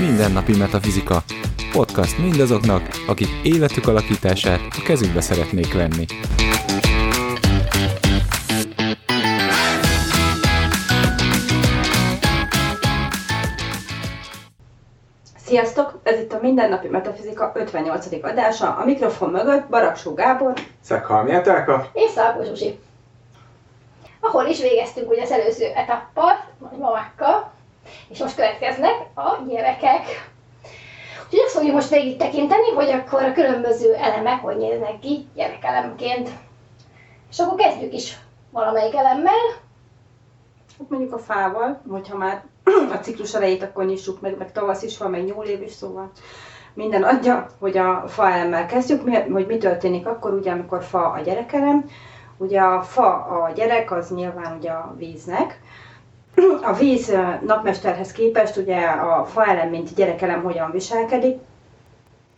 Mindennapi Metafizika. Podcast mindazoknak, akik életük alakítását a kezükbe szeretnék venni. Sziasztok! Ez itt a Mindennapi Metafizika 58. adása. A mikrofon mögött Baraksó Gábor. Szekhalmi Etelka. és Szalkó Zsuzsi. Ahol is végeztünk ugye az előző etappal, nagy mamákkal, és most következnek a gyerekek. Úgyhogy azt fogjuk most végig tekinteni, hogy akkor a különböző elemek hogy néznek ki gyerekelemként. És akkor kezdjük is valamelyik elemmel. Hát mondjuk a fával, hogyha már a ciklus elejét akkor nyissuk meg, meg tavasz is van, meg nyúlév is, szóval minden adja, hogy a fa elemmel kezdjük, mi, hogy mi történik akkor, ugye, amikor fa a gyerekelem. Ugye a fa a gyerek, az nyilván ugye a víznek. A víz napmesterhez képest ugye a fa elem, mint gyerekelem hogyan viselkedik.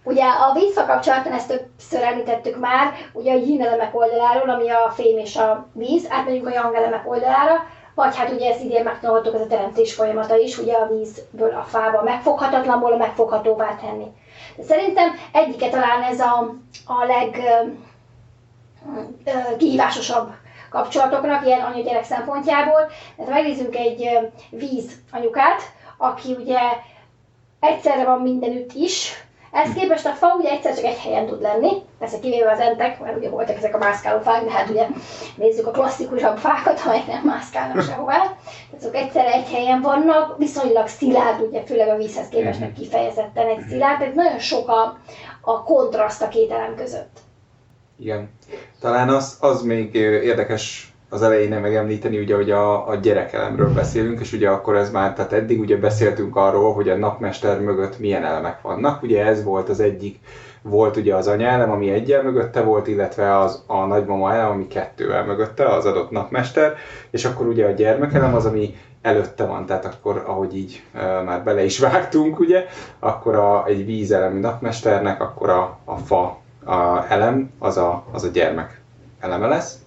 Ugye a vízfa kapcsolatban ezt többször említettük már, ugye a yin elemek oldaláról, ami a fém és a víz, átmegyünk a yang elemek oldalára, vagy hát ugye ezt idén megtanultuk, ez a teremtés folyamata is, ugye a vízből a fába megfoghatatlanból a megfoghatóvá tenni. De szerintem egyike talán ez a, a leg kihívásosabb kapcsolatoknak, ilyen anya-gyerek szempontjából. Tehát megnézzünk egy víz anyukát, aki ugye egyszerre van mindenütt is, ehhez képest a fa ugye egyszer csak egy helyen tud lenni, persze kivéve az entek, mert ugye voltak ezek a mászkáló fák, de hát ugye nézzük a klasszikusabb fákat, amelyek nem mászkálnak sehová. Tehát azok egyszerre egy helyen vannak, viszonylag szilárd, ugye főleg a vízhez képest meg kifejezetten egy szilárd, tehát nagyon sok a, a kontraszt a két elem között. Igen. Talán az, az még érdekes az elején megemlíteni, ugye, hogy a, a gyerekelemről beszélünk, és ugye akkor ez már, tehát eddig ugye beszéltünk arról, hogy a napmester mögött milyen elemek vannak. Ugye ez volt az egyik, volt ugye az anyaelem, ami egyel mögötte volt, illetve az a nagymama elem, ami kettővel mögötte, az adott napmester, és akkor ugye a gyermekelem az, ami előtte van, tehát akkor, ahogy így e, már bele is vágtunk, ugye, akkor a, egy vízelemi napmesternek, akkor a, a fa a elem, az a, az a gyermek eleme lesz.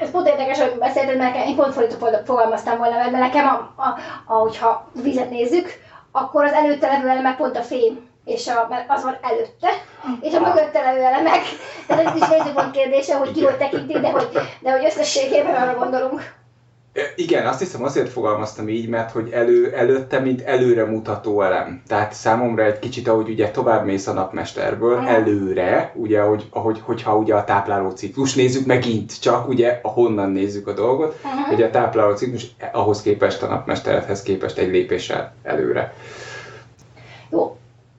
Ez pont érdekes, hogy beszélted, mert én pont fordítva fogalmaztam volna, mert nekem, a, a, a, hogyha vizet nézzük, akkor az előtte levő elemek pont a fém, és a, mert az van előtte, és a mögötte levő elemek. Tehát ez is nézőpont kérdése, hogy ki hogy tekinti, de hogy, de hogy összességében arra gondolunk. Igen, azt hiszem azért fogalmaztam így, mert hogy elő, előtte, mint előre mutató elem. Tehát számomra egy kicsit, ahogy ugye tovább mész a napmesterből, Mhm. előre, ugye, ahogy, ahogy, hogyha ugye a tápláló ciklus nézzük megint, csak ugye ahonnan nézzük a dolgot, Mhm. hogy a tápláló ciklus ahhoz képest, a napmesteredhez képest egy lépéssel előre.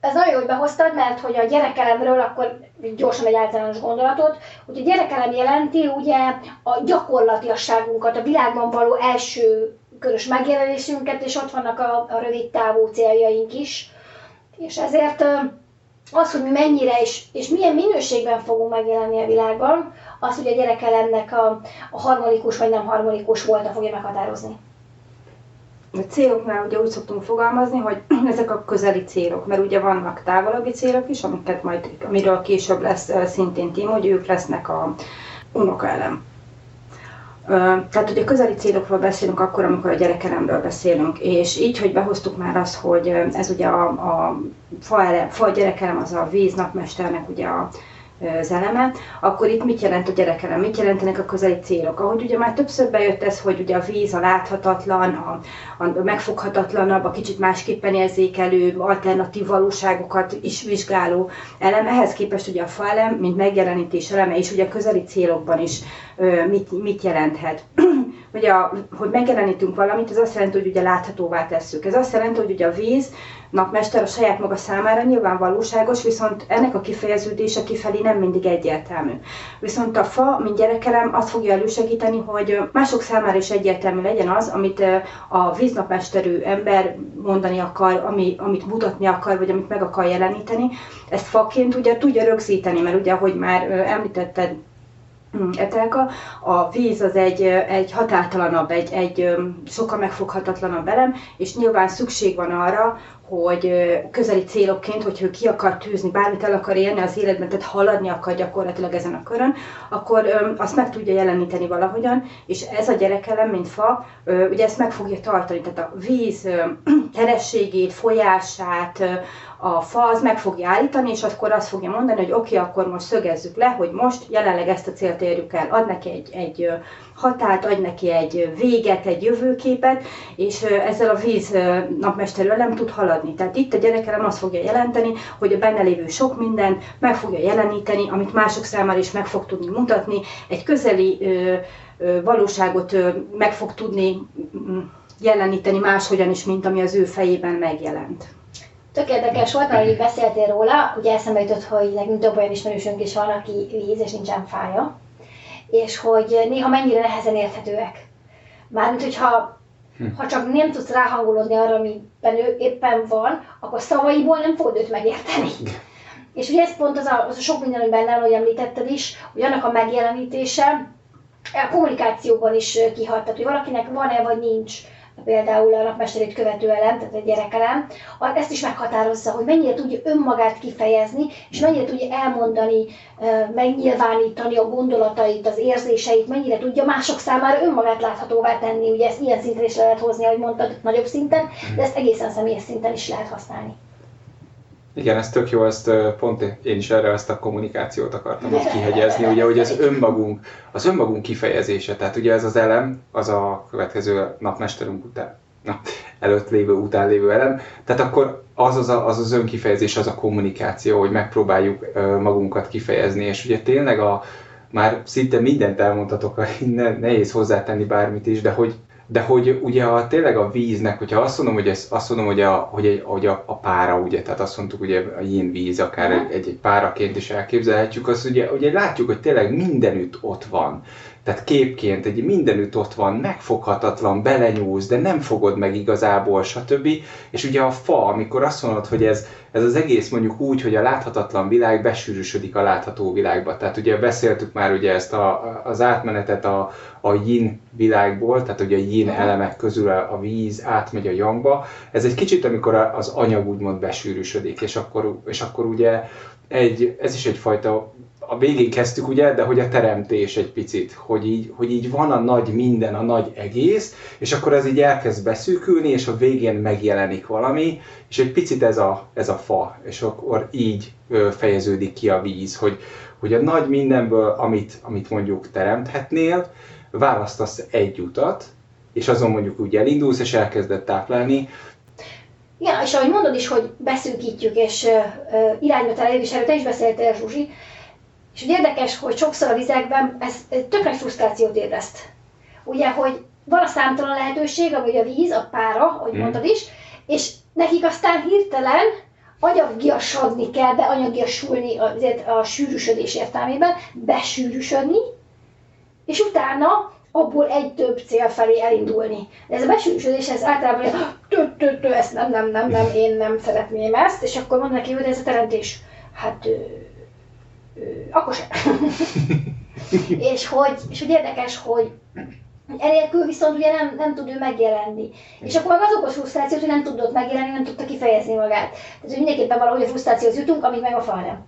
Ez nagyon jó, hogy behoztad, mert hogy a gyerekelemről akkor gyorsan egy általános gondolatot, hogy a gyerekelem jelenti ugye a gyakorlatiasságunkat, a világban való első körös megjelenésünket, és ott vannak a, a rövid távú céljaink is. És ezért az, hogy mennyire és, és milyen minőségben fogunk megjelenni a világban, az, hogy a gyerekelemnek a, a harmonikus vagy nem harmonikus volta fogja meghatározni. A céloknál ugye úgy szoktunk fogalmazni, hogy ezek a közeli célok, mert ugye vannak távolabbi célok is, amiket majd, amiről később lesz szintén tím, hogy ők lesznek a unokaelem. Tehát ugye közeli célokról beszélünk akkor, amikor a gyerekelemről beszélünk, és így, hogy behoztuk már azt, hogy ez ugye a, a fa, elem, fa gyerekelem, az a víz napmesternek ugye a, az eleme, akkor itt mit jelent a gyerekelem, mit jelentenek a közeli célok? Ahogy ugye már többször bejött ez, hogy ugye a víz a láthatatlan, a, a megfoghatatlanabb, a kicsit másképpen érzékelő, alternatív valóságokat is vizsgáló elem. Képest ugye a fa elem, mint megjelenítés eleme is ugye a közeli célokban is mit, mit jelenthet. Ugye, a, hogy megjelenítünk valamit, ez azt jelenti, hogy ugye láthatóvá tesszük. Ez azt jelenti, hogy ugye a víz, napmester a saját maga számára nyilván valóságos, viszont ennek a kifejeződése kifelé nem mindig egyértelmű. Viszont a fa, mint gyerekelem, azt fogja elősegíteni, hogy mások számára is egyértelmű legyen az, amit a víznapmesterű ember mondani akar, ami, amit mutatni akar, vagy amit meg akar jeleníteni. Ezt faként ugye tudja rögzíteni, mert ugye, ahogy már említetted, Etelka, a víz az egy, egy határtalanabb, egy, egy sokkal megfoghatatlanabb elem, és nyilván szükség van arra, hogy közeli célokként, hogy ő ki akar tűzni, bármit el akar érni az életben, tehát haladni akar gyakorlatilag ezen a körön, akkor azt meg tudja jeleníteni valahogyan, és ez a gyerekelem, mint fa, ugye ezt meg fogja tartani, tehát a víz kerességét, folyását, a fa az meg fogja állítani, és akkor azt fogja mondani, hogy oké, okay, akkor most szögezzük le, hogy most jelenleg ezt a célt érjük el. Ad neki egy, egy határt, adj neki egy véget, egy jövőképet, és ezzel a víz napmesterről nem tud haladni. Tehát itt a gyerekelem azt fogja jelenteni, hogy a benne lévő sok mindent meg fogja jeleníteni, amit mások számára is meg fog tudni mutatni, egy közeli ö, ö, valóságot ö, meg fog tudni jeleníteni máshogyan is, mint ami az ő fejében megjelent. Tök érdekes volt, mert így beszéltél róla, ugye eszembe jutott, hogy nekünk több olyan ismerősünk is van, aki víz és nincsen fája, és hogy néha mennyire nehezen érthetőek. Mármint, hogyha. Ha csak nem tudsz ráhangolódni arra, amiben ő éppen van, akkor szavaiból nem fogod őt megérteni. És ugye ez pont az a, az a sok minden, ami benne, ahogy említetted is, hogy annak a megjelenítése a kommunikációban is kihat, tehát hogy valakinek van-e vagy nincs például a napmesterét követő elem, tehát egy gyerekelem, ezt is meghatározza, hogy mennyire tudja önmagát kifejezni, és mennyire tudja elmondani, megnyilvánítani a gondolatait, az érzéseit, mennyire tudja mások számára önmagát láthatóvá tenni. Ugye ezt ilyen szinten is lehet hozni, ahogy mondtad, nagyobb szinten, de ezt egészen személyes szinten is lehet használni. Igen, ez tök jó, ezt pont én is erre ezt a kommunikációt akartam így kihegyezni, ugye, hogy az önmagunk, az önmagunk kifejezése, tehát ugye ez az elem, az a következő napmesterünk után, na, előtt lévő, után lévő elem, tehát akkor az az, a, az az önkifejezés, az a kommunikáció, hogy megpróbáljuk magunkat kifejezni, és ugye tényleg a, már szinte mindent elmondhatok, ne, nehéz hozzátenni bármit is, de hogy de hogy ugye a, tényleg a víznek, hogyha azt mondom, hogy, ez, azt mondom, hogy, a, hogy, egy, hogy a, a, pára, ugye, tehát azt mondtuk, ugye a yin víz, akár egy, egy, egy páraként is elképzelhetjük, azt ugye, ugye látjuk, hogy tényleg mindenütt ott van. Tehát képként egy mindenütt ott van, megfoghatatlan, belenyúlsz, de nem fogod meg igazából, stb. És ugye a fa, amikor azt mondod, hogy ez, ez az egész mondjuk úgy, hogy a láthatatlan világ besűrűsödik a látható világba. Tehát ugye beszéltük már ugye ezt a, az átmenetet a, a yin világból, tehát ugye a yin elemek közül a, a víz átmegy a yangba. Ez egy kicsit, amikor az anyag úgymond besűrűsödik, és akkor, és akkor ugye egy, ez is egyfajta a végén kezdtük ugye, de hogy a teremtés egy picit, hogy így, hogy így van a nagy minden, a nagy egész, és akkor ez így elkezd beszűkülni, és a végén megjelenik valami, és egy picit ez a, ez a fa, és akkor így fejeződik ki a víz, hogy, hogy a nagy mindenből, amit, amit mondjuk teremthetnél, választasz egy utat, és azon mondjuk úgy elindulsz, és elkezded táplálni, Ja, és ahogy mondod is, hogy beszűkítjük, és uh, irányba terelünk, és is beszéltél, Zsuzsi, és érdekes, hogy sokszor a vizekben ez tökre frusztrációt ébreszt. Ugye, hogy van a számtalan lehetőség, ami a víz, a pára, ahogy mm. mondtad is, és nekik aztán hirtelen anyagiasodni kell, beanyagiasulni azért a sűrűsödés értelmében, besűrűsödni, és utána abból egy több cél felé elindulni. De ez a besűrűsödés, ez általában, tő, tő, tő, ezt nem, nem, nem, nem, én nem szeretném ezt, és akkor mondanak neki, hogy ez a teremtés. Hát akkor sem. és, hogy, és hogy érdekes, hogy Enélkül viszont ugye nem, nem tud ő megjelenni. És akkor meg az okos frusztrációt, hogy nem tudott megjelenni, nem tudta kifejezni magát. Tehát, hogy mindenképpen valahogy a frusztrációhoz jutunk, amíg meg a fal nem.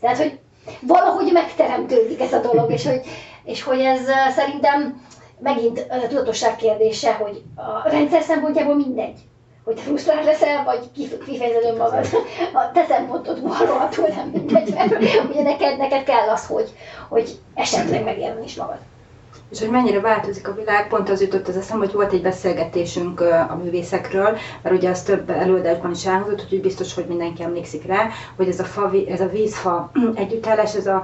Tehát, hogy valahogy megteremtődik ez a dolog, és hogy, és hogy ez szerintem megint a tudatosság kérdése, hogy a rendszer szempontjából mindegy hogy frusztrált leszel, vagy kifejezed önmagad. A te szempontodból rohadtul nem mindegy, mert ugye neked, neked kell az, hogy, hogy esetleg megjelenjen is magad és hogy mennyire változik a világ, pont az jutott az eszem, hogy volt egy beszélgetésünk a művészekről, mert ugye az több előadásban is elhangzott, úgyhogy biztos, hogy mindenki emlékszik rá, hogy ez a, fa, ez a vízfa együttállás, ez a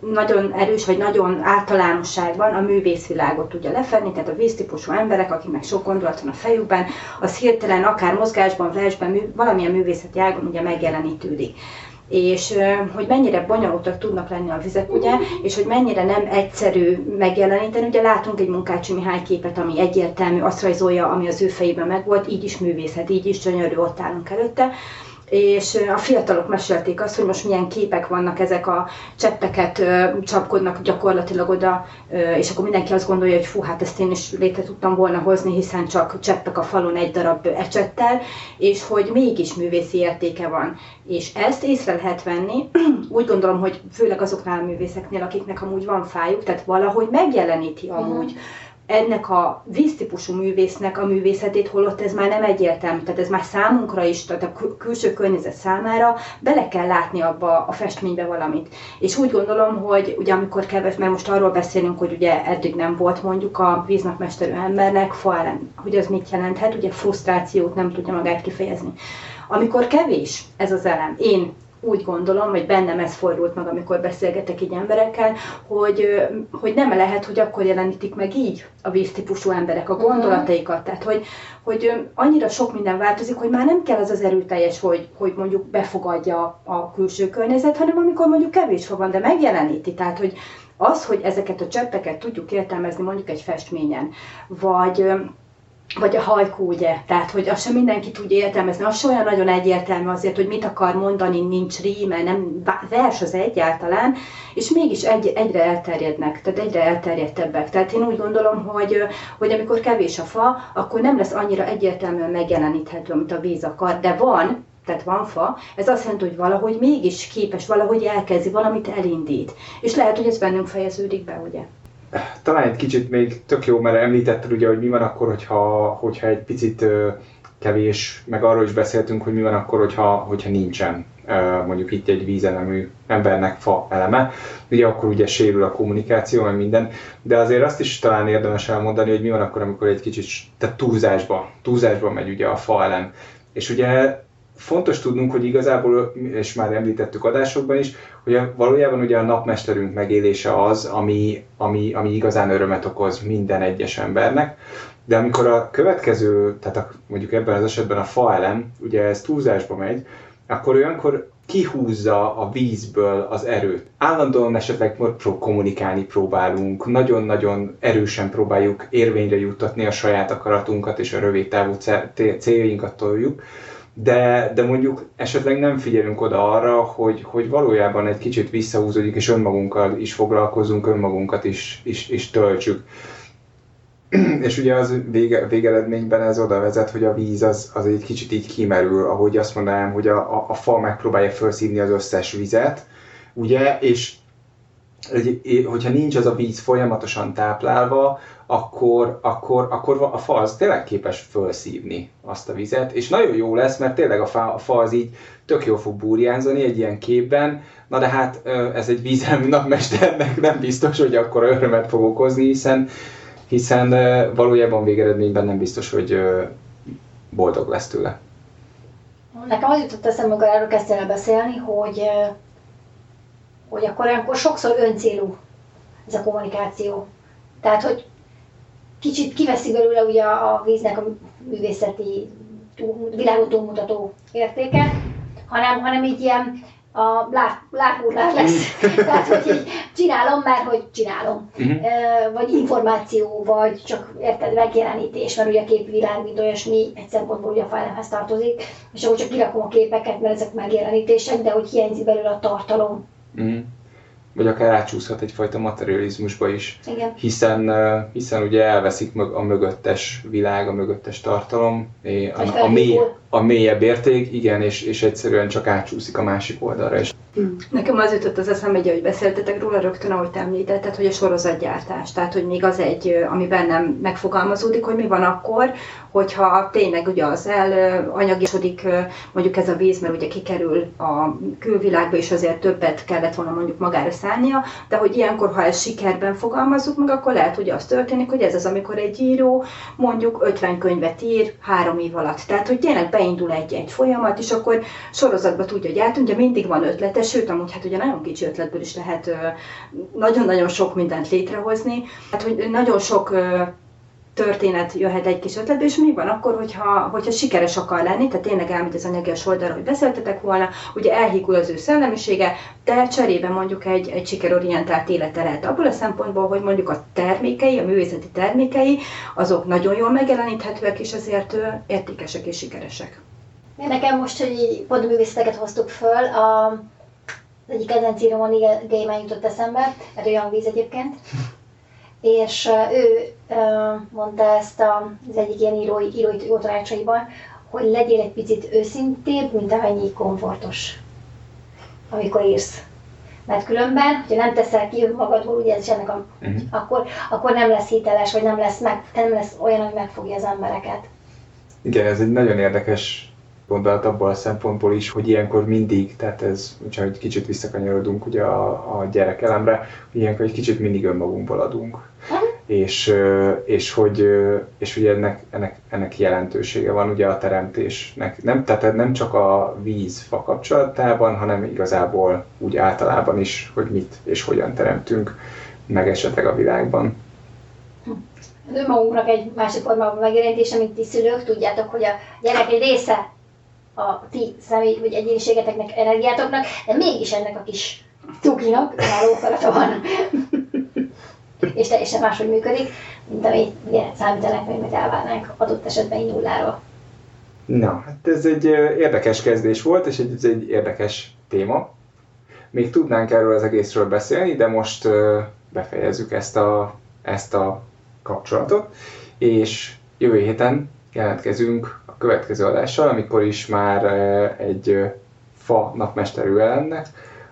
nagyon erős, vagy nagyon általánosságban a művészvilágot tudja lefedni, tehát a víztípusú emberek, akiknek sok gondolat van a fejükben, az hirtelen akár mozgásban, versben, mű, valamilyen művészeti ágon ugye megjelenítődik és hogy mennyire bonyolultak tudnak lenni a vizek, ugye, és hogy mennyire nem egyszerű megjeleníteni. Ugye látunk egy Munkácsi Mihály képet, ami egyértelmű, azt rajzolja, ami az ő fejében megvolt, így is művészet, így is gyönyörű, ott állunk előtte, és a fiatalok mesélték azt, hogy most milyen képek vannak, ezek a cseppeket csapkodnak gyakorlatilag oda, és akkor mindenki azt gondolja, hogy fú, hát ezt én is létre tudtam volna hozni, hiszen csak cseppek a falon egy darab ecsettel, és hogy mégis művészi értéke van. És ezt észre lehet venni, úgy gondolom, hogy főleg azoknál a művészeknél, akiknek amúgy van fájuk, tehát valahogy megjeleníti amúgy. Uh-huh ennek a víztípusú művésznek a művészetét, holott ez már nem egyértelmű, tehát ez már számunkra is, tehát a külső környezet számára bele kell látni abba a festménybe valamit. És úgy gondolom, hogy ugye amikor keves, mert most arról beszélünk, hogy ugye eddig nem volt mondjuk a víznak mesterű embernek fa ellen, hogy az mit jelenthet, ugye frusztrációt nem tudja magát kifejezni. Amikor kevés ez az elem, én úgy gondolom, hogy bennem ez fordult meg, amikor beszélgetek így emberekkel, hogy, hogy nem lehet, hogy akkor jelenítik meg így a víztípusú emberek a mhm. gondolataikat. Tehát, hogy, hogy annyira sok minden változik, hogy már nem kell az az erőteljes, hogy, hogy mondjuk befogadja a külső környezet, hanem amikor mondjuk kevés van, de megjeleníti. Tehát, hogy az, hogy ezeket a cseppeket tudjuk értelmezni mondjuk egy festményen, vagy vagy a hajkú, ugye, tehát hogy azt sem mindenki tudja értelmezni, az olyan nagyon egyértelmű azért, hogy mit akar mondani, nincs ríme, nem vers az egyáltalán, és mégis egy, egyre elterjednek, tehát egyre elterjedtebbek. Tehát én úgy gondolom, hogy, hogy amikor kevés a fa, akkor nem lesz annyira egyértelműen megjeleníthető, amit a víz akar, de van, tehát van fa, ez azt jelenti, hogy valahogy mégis képes, valahogy elkezdi, valamit elindít. És lehet, hogy ez bennünk fejeződik be, ugye? Talán egy kicsit még tök jó, mert említetted ugye, hogy mi van akkor, hogyha, hogyha egy picit kevés, meg arról is beszéltünk, hogy mi van akkor, hogyha, hogyha nincsen mondjuk itt egy vízelemű embernek fa eleme, ugye akkor ugye sérül a kommunikáció, meg minden, de azért azt is talán érdemes elmondani, hogy mi van akkor, amikor egy kicsit tehát túlzásba, túlzásba megy ugye a fa elem. És ugye fontos tudnunk, hogy igazából, és már említettük adásokban is, hogy valójában ugye a napmesterünk megélése az, ami, ami, ami igazán örömet okoz minden egyes embernek, de amikor a következő, tehát a, mondjuk ebben az esetben a faelem, ugye ez túlzásba megy, akkor olyankor kihúzza a vízből az erőt. Állandóan esetleg kommunikálni próbálunk, nagyon-nagyon erősen próbáljuk érvényre juttatni a saját akaratunkat és a rövid távú céljainkat toljuk, de, de mondjuk esetleg nem figyelünk oda arra, hogy, hogy valójában egy kicsit visszahúzódik, és önmagunkkal is foglalkozunk, önmagunkat is, is, is töltsük. és ugye az vége, végeredményben ez oda vezet, hogy a víz az, az egy kicsit így kimerül, ahogy azt mondanám, hogy a, a, a fa megpróbálja felszívni az összes vizet, ugye, és hogyha nincs az a víz folyamatosan táplálva, akkor, akkor, akkor a fa az tényleg képes felszívni azt a vizet, és nagyon jó lesz, mert tényleg a fa, a fa az így tök jól fog burjánzani egy ilyen képben, na de hát ez egy vízelmű napmesternek nem biztos, hogy akkor örömet fog okozni, hiszen, hiszen valójában végeredményben nem biztos, hogy boldog lesz tőle. Nekem az jutott eszembe, amikor erről kezdtél beszélni, hogy, hogy akkor akkor sokszor öncélú ez a kommunikáció. Tehát, hogy kicsit kiveszi belőle ugye a víznek a művészeti világot túlmutató értéke, hanem, hanem így ilyen a lábúrlát lesz. Tehát, hogy így csinálom, mert hogy csinálom. Uh-huh. Vagy információ, vagy csak érted, megjelenítés, mert ugye a képvilág, mint olyasmi, egy szempontból ugye a fejlemhez tartozik, és akkor csak kirakom a képeket, mert ezek megjelenítések, de hogy hiányzik belőle a tartalom. Uh-huh vagy akár átcsúszhat egyfajta materializmusba is. Igen. Hiszen, hiszen ugye elveszik a mögöttes világ, a mögöttes tartalom, a, a, mély, a mélyebb érték, igen, és, és egyszerűen csak átcsúszik a másik oldalra. És Hmm. Nekem az jutott az eszembe, hogy beszéltetek róla rögtön, ahogy te említetted, hogy a sorozatgyártás, tehát hogy még az egy, ami bennem megfogalmazódik, hogy mi van akkor, hogyha tényleg ugye az elanyagisodik mondjuk ez a víz, mert ugye kikerül a külvilágba, és azért többet kellett volna mondjuk magára szállnia, de hogy ilyenkor, ha ez sikerben fogalmazzuk meg, akkor lehet, hogy az történik, hogy ez az, amikor egy író mondjuk 50 könyvet ír három év alatt. Tehát, hogy tényleg beindul egy, egy folyamat, és akkor sorozatba tudja gyártani, ugye mindig van ötlete, sőt, amúgy hát ugye nagyon kicsi ötletből is lehet nagyon-nagyon sok mindent létrehozni. Hát, hogy nagyon sok történet jöhet egy kis ötletbe, és mi van akkor, hogyha, hogyha sikeres akar lenni, tehát tényleg elmegy az anyagias oldalra, hogy beszéltetek volna, ugye elhígul az ő szellemisége, de cserébe mondjuk egy, egy sikerorientált élete lehet abból a szempontból, hogy mondjuk a termékei, a művészeti termékei, azok nagyon jól megjeleníthetőek, és azért értékesek és sikeresek. Nekem most, hogy pont művészeteket hoztuk föl, a, az egyik kedvenc írom a Neil Gaiman jutott eszembe, mert olyan víz egyébként, és ő mondta ezt az egyik ilyen írói, írói jó tanácsaiban, hogy legyél egy picit őszintébb, mint amennyi komfortos, amikor írsz. Mert különben, hogyha nem teszel ki önmagadból, ugye ez is ennek a, uh-huh. akkor, akkor nem lesz hiteles, vagy nem lesz, meg, nem lesz olyan, hogy megfogja az embereket. Igen, ez egy nagyon érdekes gondolat abból a szempontból is, hogy ilyenkor mindig, tehát ez, hogyha egy kicsit visszakanyarodunk ugye a, a gyerekelemre, hogy ilyenkor egy kicsit mindig önmagunkból adunk. Uh-huh és, és hogy, és hogy ennek, ennek, ennek jelentősége van ugye a teremtésnek. Nem, tehát nem csak a víz-fa kapcsolatában, hanem igazából úgy általában is, hogy mit és hogyan teremtünk meg esetleg a világban. Önmagunknak egy másik formában megjelentése, mint ti szülők, tudjátok, hogy a gyerek egy része a ti személy vagy egyéniségeteknek, energiátoknak, de mégis ennek a kis cukinak önálló feladata van és teljesen máshogy működik, mint ami ugye számítanak, hogy meg elvárnánk adott esetben nulláról. Na, hát ez egy érdekes kezdés volt, és ez egy érdekes téma. Még tudnánk erről az egészről beszélni, de most befejezzük ezt a, ezt a kapcsolatot, és jövő héten jelentkezünk a következő adással, amikor is már egy fa napmesterű ellennek,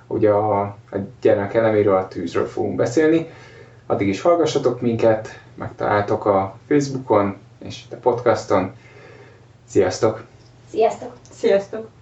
ugye a, a gyermek eleméről, a tűzről fogunk beszélni, Addig is hallgassatok minket, megtaláltok a Facebookon és a podcaston. Sziasztok! Sziasztok! Sziasztok!